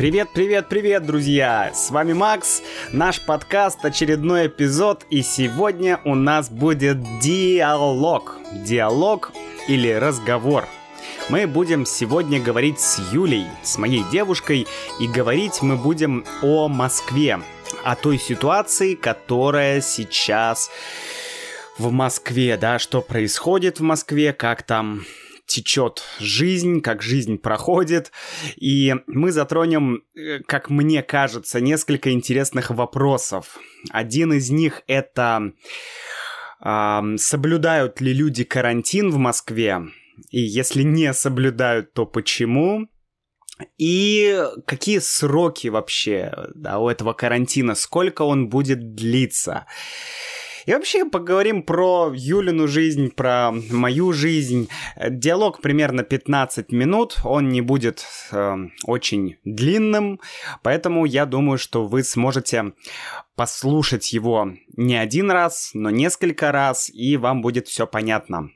Привет, привет, привет, друзья! С вами Макс, наш подкаст, очередной эпизод, и сегодня у нас будет диалог. Диалог или разговор. Мы будем сегодня говорить с Юлей, с моей девушкой, и говорить мы будем о Москве, о той ситуации, которая сейчас в Москве, да, что происходит в Москве, как там течет жизнь, как жизнь проходит. И мы затронем, э, как мне кажется, несколько интересных вопросов. Один из них это соблюдают ли люди карантин в Москве? И если не соблюдают, то почему? И какие сроки вообще да, у этого карантина? Сколько он будет длиться? И вообще поговорим про Юлину жизнь, про мою жизнь. Диалог примерно 15 минут, он не будет э, очень длинным, поэтому я думаю, что вы сможете послушать его не один раз, но несколько раз, и вам будет все понятно.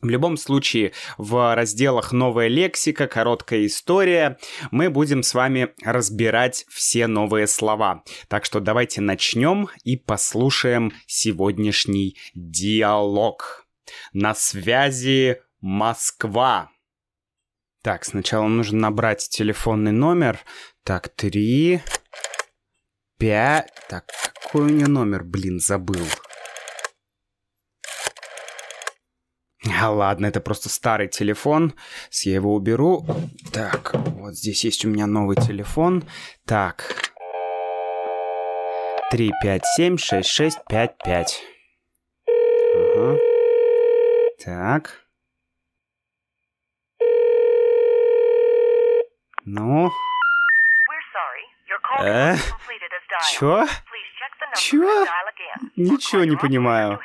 В любом случае, в разделах «Новая лексика», «Короткая история» мы будем с вами разбирать все новые слова. Так что давайте начнем и послушаем сегодняшний диалог. На связи Москва. Так, сначала нужно набрать телефонный номер. Так, три, пять... Так, какой у нее номер, блин, забыл. А, ладно, это просто старый телефон. Я его уберу. Так, вот здесь есть у меня новый телефон. Так. 3, 5, 7, 6, 6, 5, 5. Ага. Так. Ну. Э? Чё? Чё? Ничего не понимаю.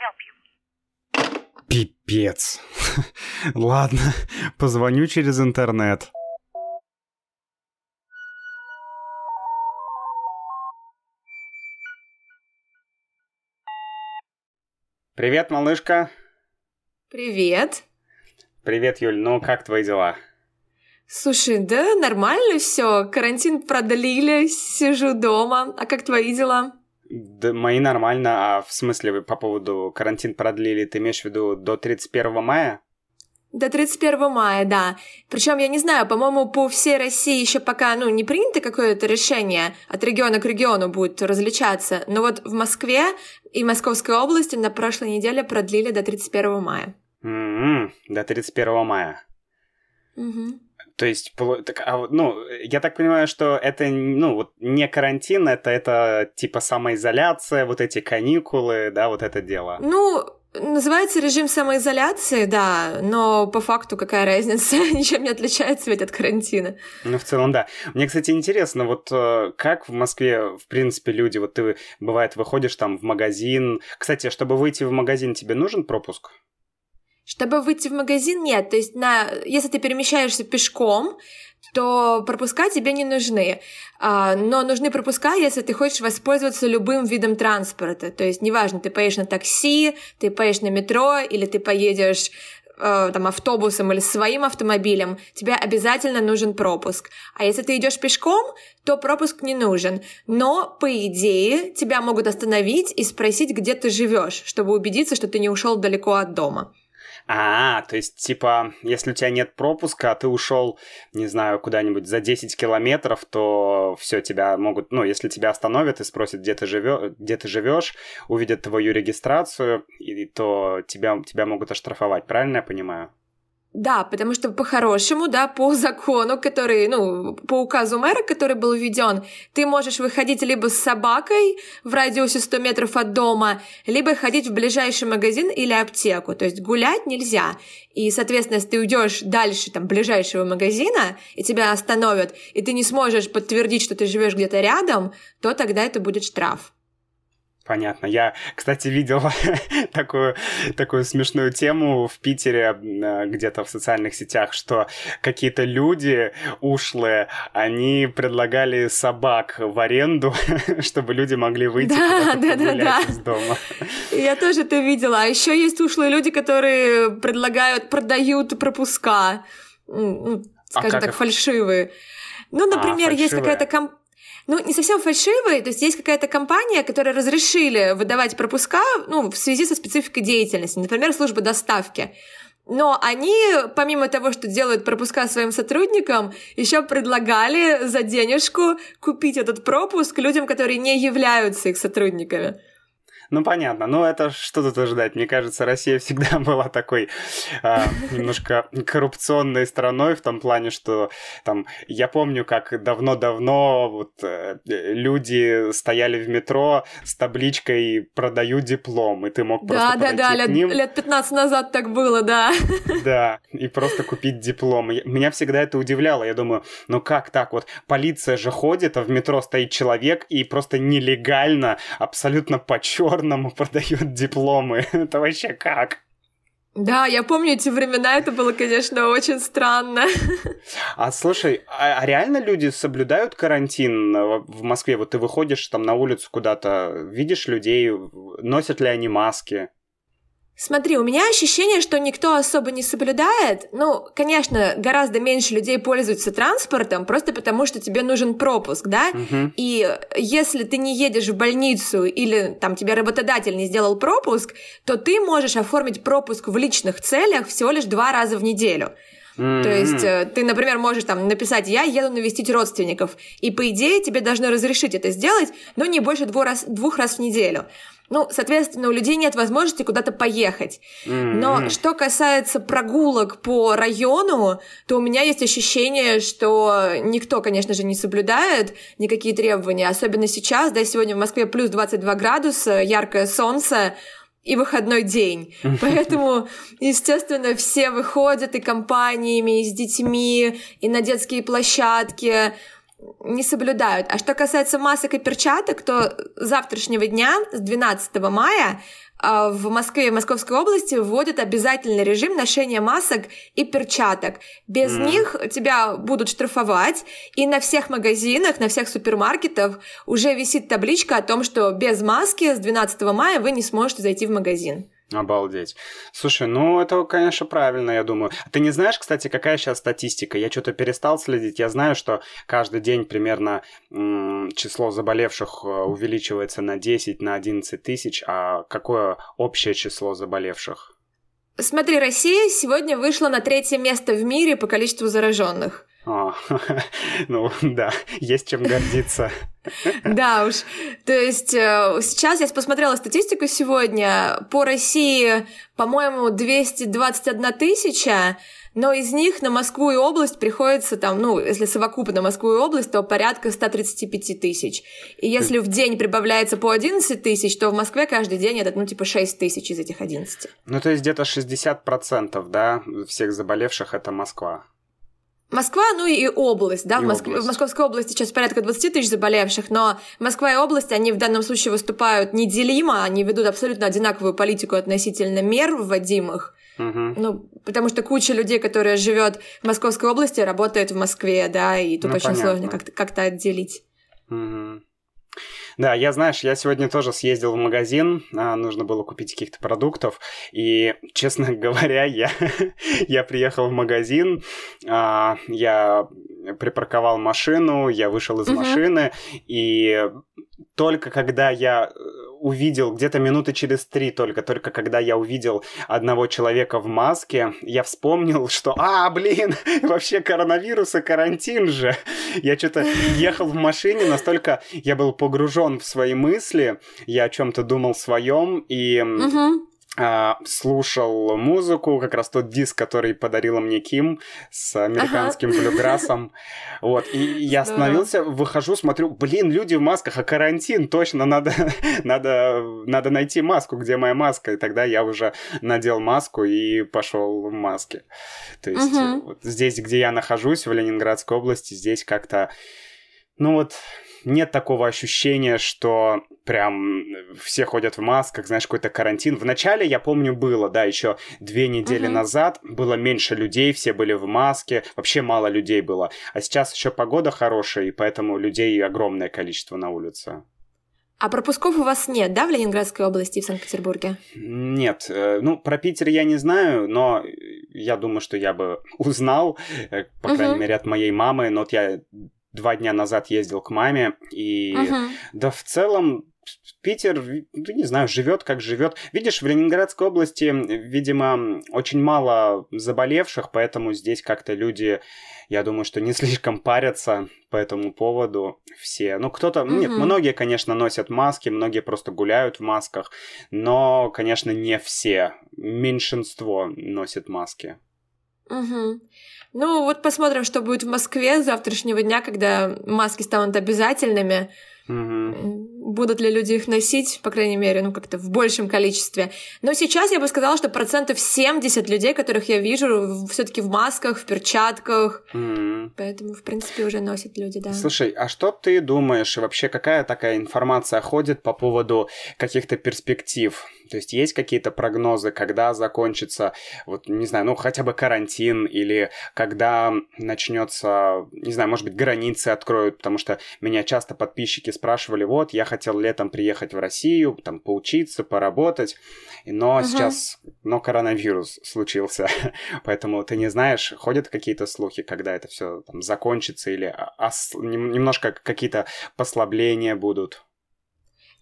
Пипец. Ладно, позвоню через интернет. Привет, малышка. Привет. Привет, Юль. Ну, как твои дела? Слушай, да нормально все. Карантин продлили, сижу дома. А как твои дела? Да, мои нормально, а в смысле по поводу карантин продлили, ты имеешь в виду до 31 мая? До 31 мая, да. Причем я не знаю, по-моему, по всей России еще пока ну, не принято какое-то решение, от региона к региону будет различаться. Но вот в Москве и Московской области на прошлой неделе продлили до 31 мая. Mm-hmm, до 31 мая. Угу. То есть, так, а, ну, я так понимаю, что это, ну, вот не карантин, это, это типа самоизоляция, вот эти каникулы, да, вот это дело. Ну, Называется режим самоизоляции, да, но по факту какая разница, ничем не отличается ведь от карантина. Ну, в целом, да. Мне, кстати, интересно, вот э, как в Москве, в принципе, люди, вот ты, бывает, выходишь там в магазин. Кстати, чтобы выйти в магазин, тебе нужен пропуск? Чтобы выйти в магазин, нет. То есть, на... если ты перемещаешься пешком, то пропуска тебе не нужны. А, но нужны пропуска, если ты хочешь воспользоваться любым видом транспорта. То есть, неважно, ты поедешь на такси, ты поедешь на метро, или ты поедешь э, там, автобусом или своим автомобилем, тебе обязательно нужен пропуск. А если ты идешь пешком, то пропуск не нужен. Но, по идее, тебя могут остановить и спросить, где ты живешь, чтобы убедиться, что ты не ушел далеко от дома. А, то есть, типа, если у тебя нет пропуска, а ты ушел, не знаю, куда-нибудь за 10 километров, то все, тебя могут, ну, если тебя остановят и спросят, где ты живешь, где ты живешь, увидят твою регистрацию, и, то тебя, тебя могут оштрафовать, правильно я понимаю? Да, потому что по-хорошему, да, по закону, который, ну, по указу мэра, который был введен, ты можешь выходить либо с собакой в радиусе 100 метров от дома, либо ходить в ближайший магазин или аптеку. То есть гулять нельзя. И, соответственно, если ты уйдешь дальше там ближайшего магазина, и тебя остановят, и ты не сможешь подтвердить, что ты живешь где-то рядом, то тогда это будет штраф. Понятно. Я, кстати, видел такую, такую смешную тему в Питере э, где-то в социальных сетях, что какие-то люди ушлые, они предлагали собак в аренду, чтобы люди могли выйти да, да, да, да. из дома. Я тоже это видела. А еще есть ушлые люди, которые предлагают, продают пропуска, ну, а скажем а так, их? фальшивые. Ну, например, а, есть какая-то компания ну, не совсем фальшивые, то есть есть какая-то компания, которая разрешили выдавать пропуска, ну, в связи со спецификой деятельности, например, служба доставки. Но они, помимо того, что делают пропуска своим сотрудникам, еще предлагали за денежку купить этот пропуск людям, которые не являются их сотрудниками. Ну, понятно. Но это что тут ожидать? Мне кажется, Россия всегда была такой э, немножко коррупционной страной в том плане, что там я помню, как давно-давно вот э, люди стояли в метро с табличкой «Продаю диплом», и ты мог просто Да, да, да, лет, ним... лет 15 назад так было, да. Да, и просто купить диплом. Меня всегда это удивляло. Я думаю, ну как так? Вот полиция же ходит, а в метро стоит человек и просто нелегально, абсолютно по черному черному продают дипломы. Это вообще как? Да, я помню эти времена, это было, конечно, очень странно. А слушай, а, а реально люди соблюдают карантин в Москве? Вот ты выходишь там на улицу куда-то, видишь людей, носят ли они маски? Смотри, у меня ощущение, что никто особо не соблюдает. Ну, конечно, гораздо меньше людей пользуются транспортом, просто потому что тебе нужен пропуск, да? Угу. И если ты не едешь в больницу или там тебе работодатель не сделал пропуск, то ты можешь оформить пропуск в личных целях всего лишь два раза в неделю. Mm-hmm. То есть э, ты, например, можешь там написать «я еду навестить родственников», и по идее тебе должны разрешить это сделать, но не больше двух раз, двух раз в неделю. Ну, соответственно, у людей нет возможности куда-то поехать. Mm-hmm. Но что касается прогулок по району, то у меня есть ощущение, что никто, конечно же, не соблюдает никакие требования. Особенно сейчас, да, сегодня в Москве плюс 22 градуса, яркое солнце, и выходной день. Поэтому, естественно, все выходят и компаниями, и с детьми, и на детские площадки не соблюдают. А что касается масок и перчаток, то с завтрашнего дня, с 12 мая, а, в Москве и Московской области вводят обязательный режим ношения масок и перчаток. Без mm. них тебя будут штрафовать, и на всех магазинах, на всех супермаркетах уже висит табличка о том, что без маски с 12 мая вы не сможете зайти в магазин. Обалдеть. Слушай, ну это, конечно, правильно, я думаю. Ты не знаешь, кстати, какая сейчас статистика? Я что-то перестал следить. Я знаю, что каждый день примерно число заболевших э, увеличивается на 10, на 11 тысяч. А какое общее число заболевших? Смотри, Россия сегодня вышла на третье место в мире по количеству зараженных. А, ну да, есть чем гордиться. Да уж. То есть э, сейчас я посмотрела статистику сегодня. По России, по-моему, 221 тысяча, но из них на Москву и область приходится там, ну, если совокупно Москву и область, то порядка 135 тысяч. И если в день прибавляется по 11 тысяч, то в Москве каждый день это, ну, типа 6 тысяч из этих 11. Ну, то есть где-то 60%, да, всех заболевших это Москва. Москва, ну и область, да, и в, Моск... область. в Московской области сейчас порядка 20 тысяч заболевших, но Москва и область, они в данном случае выступают неделимо, они ведут абсолютно одинаковую политику относительно мер вводимых, Угу. Ну, потому что куча людей, которые живет в Московской области, работает в Москве, да, и тут ну, очень понятно. сложно как-то, как-то отделить. Угу. Да, я, знаешь, я сегодня тоже съездил в магазин, а, нужно было купить каких-то продуктов, и, честно говоря, я, я приехал в магазин, а, я припарковал машину, я вышел из uh-huh. машины, и только когда я увидел где-то минуты через три только, только когда я увидел одного человека в маске, я вспомнил, что, а, блин, вообще коронавирус и карантин же. Я что-то ехал в машине, настолько я был погружен в свои мысли, я о чем-то думал своем, и... Угу слушал музыку, как раз тот диск, который подарила мне Ким с американским ага. блюграссом. Вот, и я остановился, выхожу, смотрю, блин, люди в масках, а карантин, точно, надо, надо, надо найти маску, где моя маска, и тогда я уже надел маску и пошел в маске. То есть угу. вот здесь, где я нахожусь, в Ленинградской области, здесь как-то, ну вот, нет такого ощущения, что прям все ходят в масках, знаешь, какой-то карантин. Вначале, я помню, было, да, еще две недели uh-huh. назад было меньше людей, все были в маске, вообще мало людей было. А сейчас еще погода хорошая, и поэтому людей огромное количество на улице. А пропусков у вас нет, да, в Ленинградской области и в Санкт-Петербурге? Нет. Э, ну, про Питер я не знаю, но я думаю, что я бы узнал, э, по uh-huh. крайней мере, от моей мамы. Но вот я два дня назад ездил к маме, и uh-huh. да в целом Питер, ну, не знаю, живет как живет. Видишь, в Ленинградской области, видимо, очень мало заболевших, поэтому здесь как-то люди, я думаю, что не слишком парятся по этому поводу все. Ну, кто-то, mm-hmm. нет, многие, конечно, носят маски, многие просто гуляют в масках, но, конечно, не все. Меньшинство носит маски. Угу. Ну, вот посмотрим, что будет в Москве с завтрашнего дня, когда маски станут обязательными. Угу. Будут ли люди их носить, по крайней мере, ну как-то в большем количестве. Но сейчас я бы сказала, что процентов 70 людей, которых я вижу, все-таки в масках, в перчатках. Угу. Поэтому, в принципе, уже носят люди, да. Слушай, а что ты думаешь, вообще какая такая информация ходит по поводу каких-то перспектив? То есть есть какие-то прогнозы, когда закончится, вот, не знаю, ну, хотя бы карантин, или когда начнется, не знаю, может быть, границы откроют, потому что меня часто подписчики спрашивали, вот, я хотел летом приехать в Россию, там, поучиться, поработать, но угу. сейчас, но коронавирус случился, поэтому ты не знаешь, ходят какие-то слухи, когда это все там закончится, или ос- немножко какие-то послабления будут?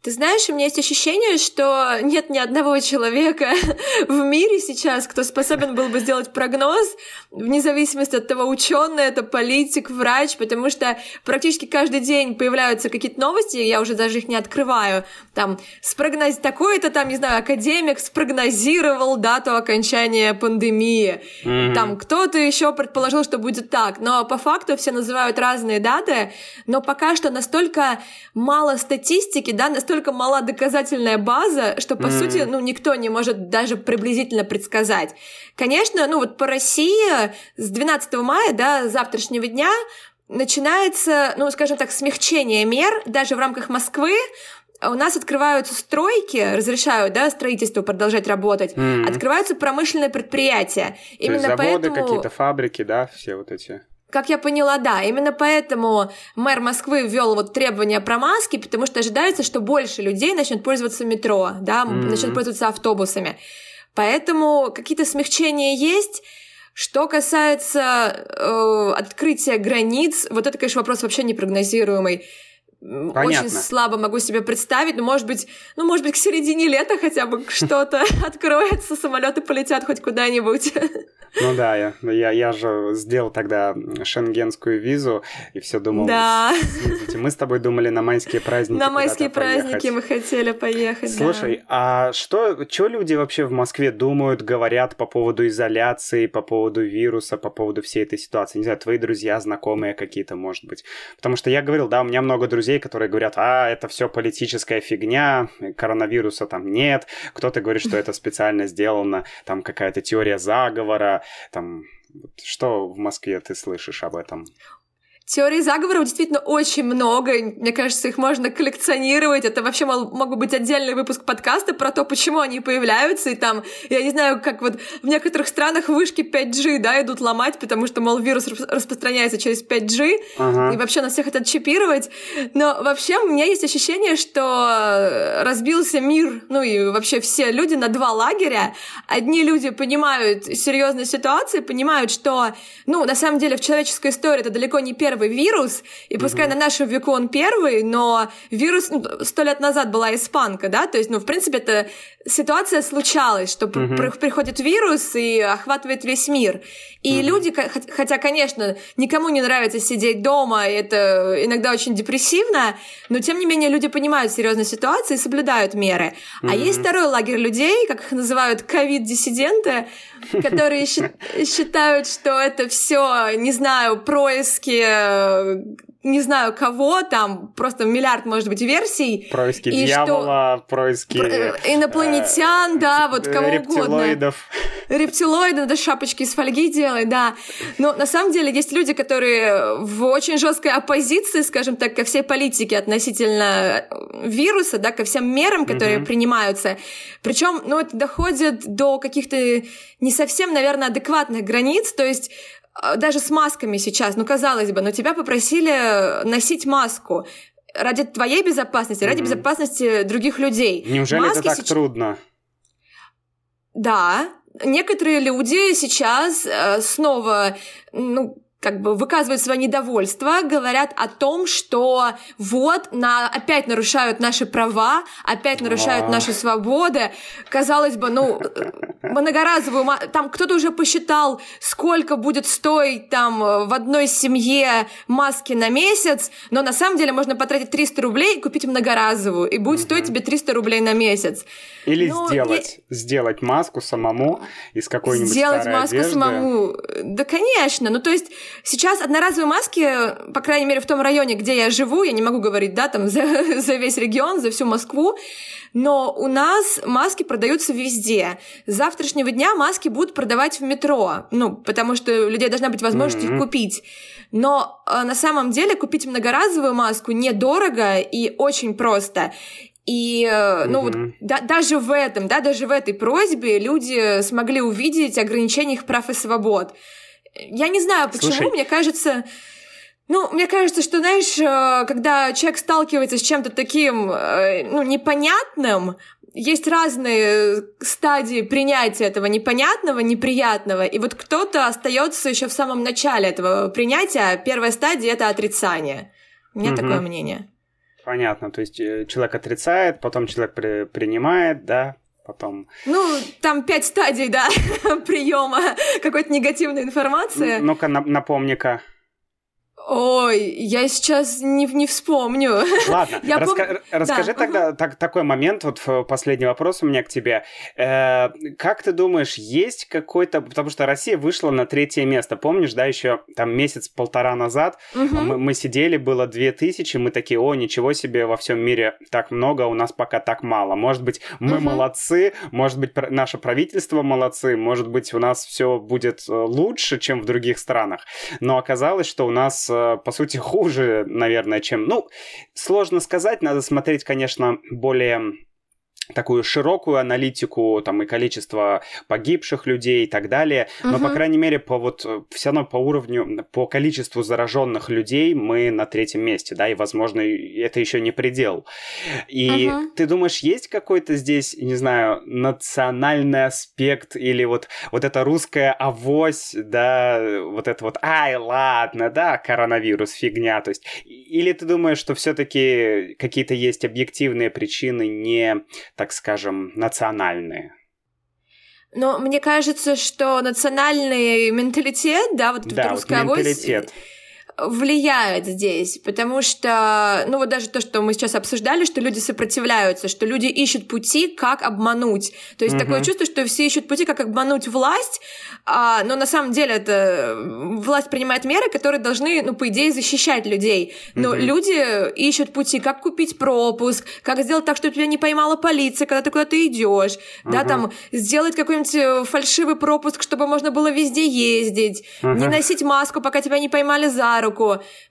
Ты знаешь, у меня есть ощущение, что нет ни одного человека в мире сейчас, кто способен был бы сделать прогноз, вне зависимости от того, ученый это, политик, врач, потому что практически каждый день появляются какие-то новости, я уже даже их не открываю, там, спрогноз... такой-то там, не знаю, академик спрогнозировал дату окончания пандемии, mm-hmm. там, кто-то еще предположил, что будет так, но по факту все называют разные даты, но пока что настолько мало статистики, да, настолько настолько мала доказательная база, что, по mm. сути, ну, никто не может даже приблизительно предсказать. Конечно, ну, вот по России с 12 мая, да, завтрашнего дня начинается, ну, скажем так, смягчение мер даже в рамках Москвы, у нас открываются стройки, разрешают, да, строительство продолжать работать, mm-hmm. открываются промышленные предприятия. То Именно есть заводы, поэтому... какие-то фабрики, да, все вот эти. Как я поняла, да, именно поэтому мэр Москвы ввел вот требования про маски, потому что ожидается, что больше людей начнут пользоваться метро, да, mm-hmm. начнут пользоваться автобусами. Поэтому какие-то смягчения есть. Что касается э, открытия границ, вот это, конечно, вопрос вообще непрогнозируемый. Понятно. Очень слабо могу себе представить, но может быть, ну может быть к середине лета хотя бы что-то откроется, самолеты полетят хоть куда-нибудь. Ну да, я, я, я же сделал тогда шенгенскую визу и все думал. Да. Смотрите, мы с тобой думали на майские праздники. На майские праздники поехать. мы хотели поехать. Слушай, да. а что, что люди вообще в Москве думают, говорят по поводу изоляции, по поводу вируса, по поводу всей этой ситуации? Не знаю, твои друзья, знакомые какие-то, может быть. Потому что я говорил, да, у меня много друзей, которые говорят, а, это все политическая фигня, коронавируса там нет. Кто-то говорит, что это специально сделано, там какая-то теория заговора, там что в Москве ты слышишь об этом? Теорий заговоров действительно очень много. Мне кажется, их можно коллекционировать. Это вообще мог бы быть отдельный выпуск подкаста про то, почему они появляются. И там, я не знаю, как вот в некоторых странах вышки 5G, да, идут ломать, потому что, мол, вирус распространяется через 5G. Ага. И вообще нас всех хотят чипировать. Но вообще у меня есть ощущение, что разбился мир, ну и вообще все люди на два лагеря. Одни люди понимают серьезную ситуацию, понимают, что, ну, на самом деле в человеческой истории это далеко не первый первый вирус, и пускай угу. на нашем веку он первый, но вирус ну, сто лет назад была испанка, да, то есть, ну, в принципе, это ситуация случалась, что угу. при, приходит вирус и охватывает весь мир. И угу. люди, хотя, конечно, никому не нравится сидеть дома, это иногда очень депрессивно, но тем не менее люди понимают серьезную ситуацию и соблюдают меры. Угу. А есть второй лагерь людей, как их называют ковид-диссиденты, которые считают, что это все, не знаю, происки не знаю кого, там просто миллиард, может быть, версий. Происки и дьявола, что... происки... Про... Инопланетян, э, да, вот кого рептилоидов. угодно. Рептилоиды. да, шапочки из фольги делают, да. Но на самом деле есть люди, которые в очень жесткой оппозиции, скажем так, ко всей политике относительно вируса, да, ко всем мерам, которые угу. принимаются. Причем, ну, это доходит до каких-то не совсем, наверное, адекватных границ, то есть даже с масками сейчас, ну, казалось бы, но тебя попросили носить маску ради твоей безопасности, mm-hmm. ради безопасности других людей. Неужели Маски это так сейчас... трудно? Да, некоторые люди сейчас э, снова, ну, как бы выказывают свое недовольство, говорят о том, что вот на, опять нарушают наши права, опять нарушают наши свободы. Казалось бы, ну, многоразовую, там кто-то уже посчитал, сколько будет стоить там э, в одной семье маски на месяц, но на самом деле можно потратить 300 рублей и купить многоразовую, и будет стоить тебе 300 рублей на месяц. Или ну, сделать, я... сделать маску самому из какой-нибудь Сделать маску одежды. самому, да, конечно. Ну, то есть Сейчас одноразовые маски, по крайней мере, в том районе, где я живу, я не могу говорить, да, там, за, за весь регион, за всю Москву, но у нас маски продаются везде. С завтрашнего дня маски будут продавать в метро, ну, потому что у людей должна быть возможность mm-hmm. их купить. Но э, на самом деле купить многоразовую маску недорого и очень просто. И, mm-hmm. ну вот, да, даже в этом, да, даже в этой просьбе люди смогли увидеть ограничения их прав и свобод. Я не знаю, почему, Слушай. мне кажется... Ну, мне кажется, что, знаешь, э, когда человек сталкивается с чем-то таким, э, ну, непонятным, есть разные стадии принятия этого непонятного, неприятного, и вот кто-то остается еще в самом начале этого принятия. Первая стадия это отрицание. У меня угу. такое мнение. Понятно. То есть э, человек отрицает, потом человек при, принимает, да, потом. Ну, там пять стадий, да, приема какой-то негативной информации. Ну-ка, напомни-ка. Ой, я сейчас не, не вспомню. Ладно, я раска- пом... расскажи да. тогда так, такой момент, вот последний вопрос у меня к тебе. Э, как ты думаешь, есть какой-то... Потому что Россия вышла на третье место, помнишь, да, еще там месяц-полтора назад угу. мы, мы сидели, было две тысячи, мы такие, о, ничего себе, во всем мире так много, у нас пока так мало. Может быть, мы угу. молодцы, может быть, наше правительство молодцы, может быть, у нас все будет э, лучше, чем в других странах. Но оказалось, что у нас по сути, хуже, наверное, чем... Ну, сложно сказать, надо смотреть, конечно, более такую широкую аналитику, там и количество погибших людей и так далее, но, угу. по крайней мере, по вот все равно по уровню, по количеству зараженных людей мы на третьем месте, да, и, возможно, это еще не предел. И угу. ты думаешь, есть какой-то здесь, не знаю, национальный аспект или вот, вот эта русская авось, да, вот это вот, ай, ладно, да, коронавирус, фигня, то есть, или ты думаешь, что все-таки какие-то есть объективные причины не так скажем, национальные. Но мне кажется, что национальный менталитет, да, вот да, русская вот менталитет. авось влияет здесь, потому что, ну вот даже то, что мы сейчас обсуждали, что люди сопротивляются, что люди ищут пути, как обмануть. То есть угу. такое чувство, что все ищут пути, как обмануть власть, а, но на самом деле это власть принимает меры, которые должны, ну, по идее, защищать людей. Но угу. люди ищут пути, как купить пропуск, как сделать так, чтобы тебя не поймала полиция, когда ты куда-то идешь, угу. да, там, сделать какой-нибудь э, фальшивый пропуск, чтобы можно было везде ездить, угу. не носить маску, пока тебя не поймали за руку.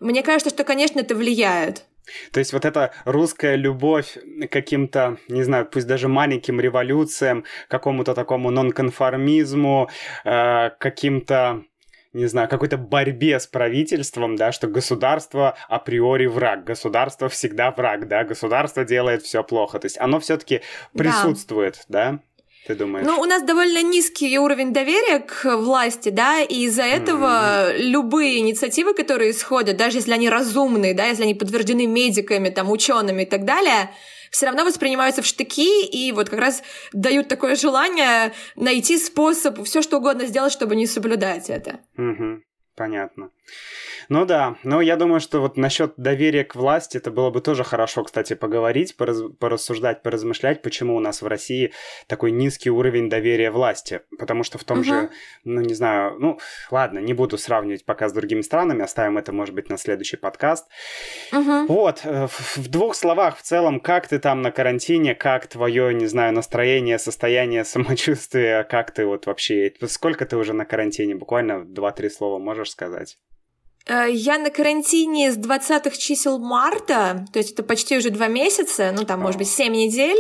Мне кажется, что, конечно, это влияет. То есть вот эта русская любовь к каким-то, не знаю, пусть даже маленьким революциям, какому-то такому нонконформизму, э, каким-то не знаю, какой-то борьбе с правительством, да, что государство априори враг, государство всегда враг, да, государство делает все плохо. То есть оно все-таки присутствует, да? да? Ты думаешь? Ну, у нас довольно низкий уровень доверия к власти, да, и из-за этого mm-hmm. любые инициативы, которые исходят, даже если они разумные, да, если они подтверждены медиками, там, учеными и так далее, все равно воспринимаются в штыки и вот как раз дают такое желание найти способ все что угодно сделать, чтобы не соблюдать это. Угу, понятно. Ну да, но я думаю, что вот насчет доверия к власти, это было бы тоже хорошо, кстати, поговорить, пораз... порассуждать, поразмышлять, почему у нас в России такой низкий уровень доверия власти. Потому что в том угу. же, ну не знаю, ну ладно, не буду сравнивать пока с другими странами, оставим это, может быть, на следующий подкаст. Угу. Вот, э, в двух словах в целом, как ты там на карантине, как твое, не знаю, настроение, состояние, самочувствие, как ты вот вообще, сколько ты уже на карантине, буквально два-три слова можешь сказать? Э, я на карантине с 20 чисел марта, то есть это почти уже два месяца, ну там, может быть, 7 недель.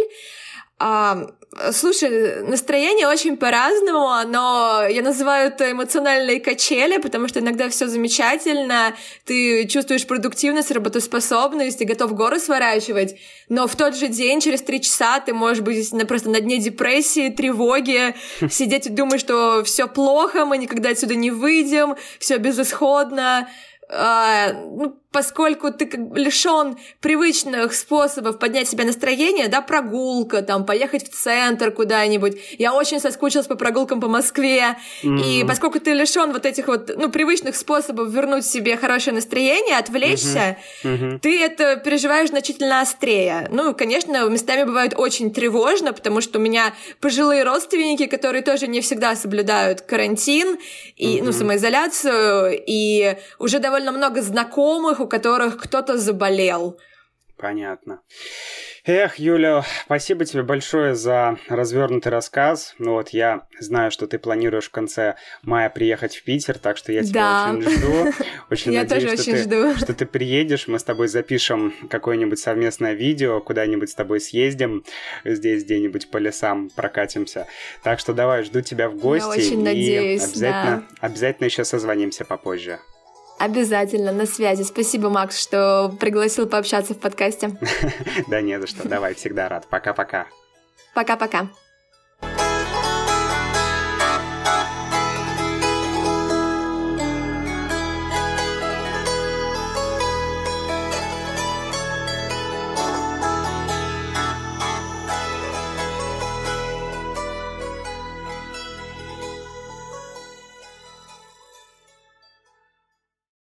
А, слушай, настроение очень по-разному, но я называю это эмоциональные качели, потому что иногда все замечательно, ты чувствуешь продуктивность, работоспособность и готов горы сворачивать, но в тот же день, через три часа, ты можешь быть просто на дне депрессии, тревоги, сидеть и думать, что все плохо, мы никогда отсюда не выйдем, все безысходно. А, ну, поскольку ты как бы лишен привычных способов поднять себе настроение, да, прогулка, там, поехать в центр куда-нибудь. Я очень соскучилась по прогулкам по Москве. Mm-hmm. И поскольку ты лишен вот этих вот, ну, привычных способов вернуть себе хорошее настроение, отвлечься, mm-hmm. Mm-hmm. ты это переживаешь значительно острее. Ну, конечно, местами бывает очень тревожно, потому что у меня пожилые родственники, которые тоже не всегда соблюдают карантин и, mm-hmm. ну, самоизоляцию, и уже довольно много знакомых, у которых кто-то заболел. Понятно. Эх, Юля, спасибо тебе большое за развернутый рассказ. Ну вот я знаю, что ты планируешь в конце мая приехать в Питер, так что я тебя да. очень жду. Очень я надеюсь, тоже что, очень ты, жду. что ты приедешь, мы с тобой запишем какое-нибудь совместное видео, куда-нибудь с тобой съездим, здесь где-нибудь по лесам прокатимся. Так что давай, жду тебя в гости. Я очень и надеюсь, обязательно, да. обязательно еще созвонимся попозже. Обязательно, на связи. Спасибо, Макс, что пригласил пообщаться в подкасте. Да не за что. Давай, всегда рад. Пока-пока. Пока-пока.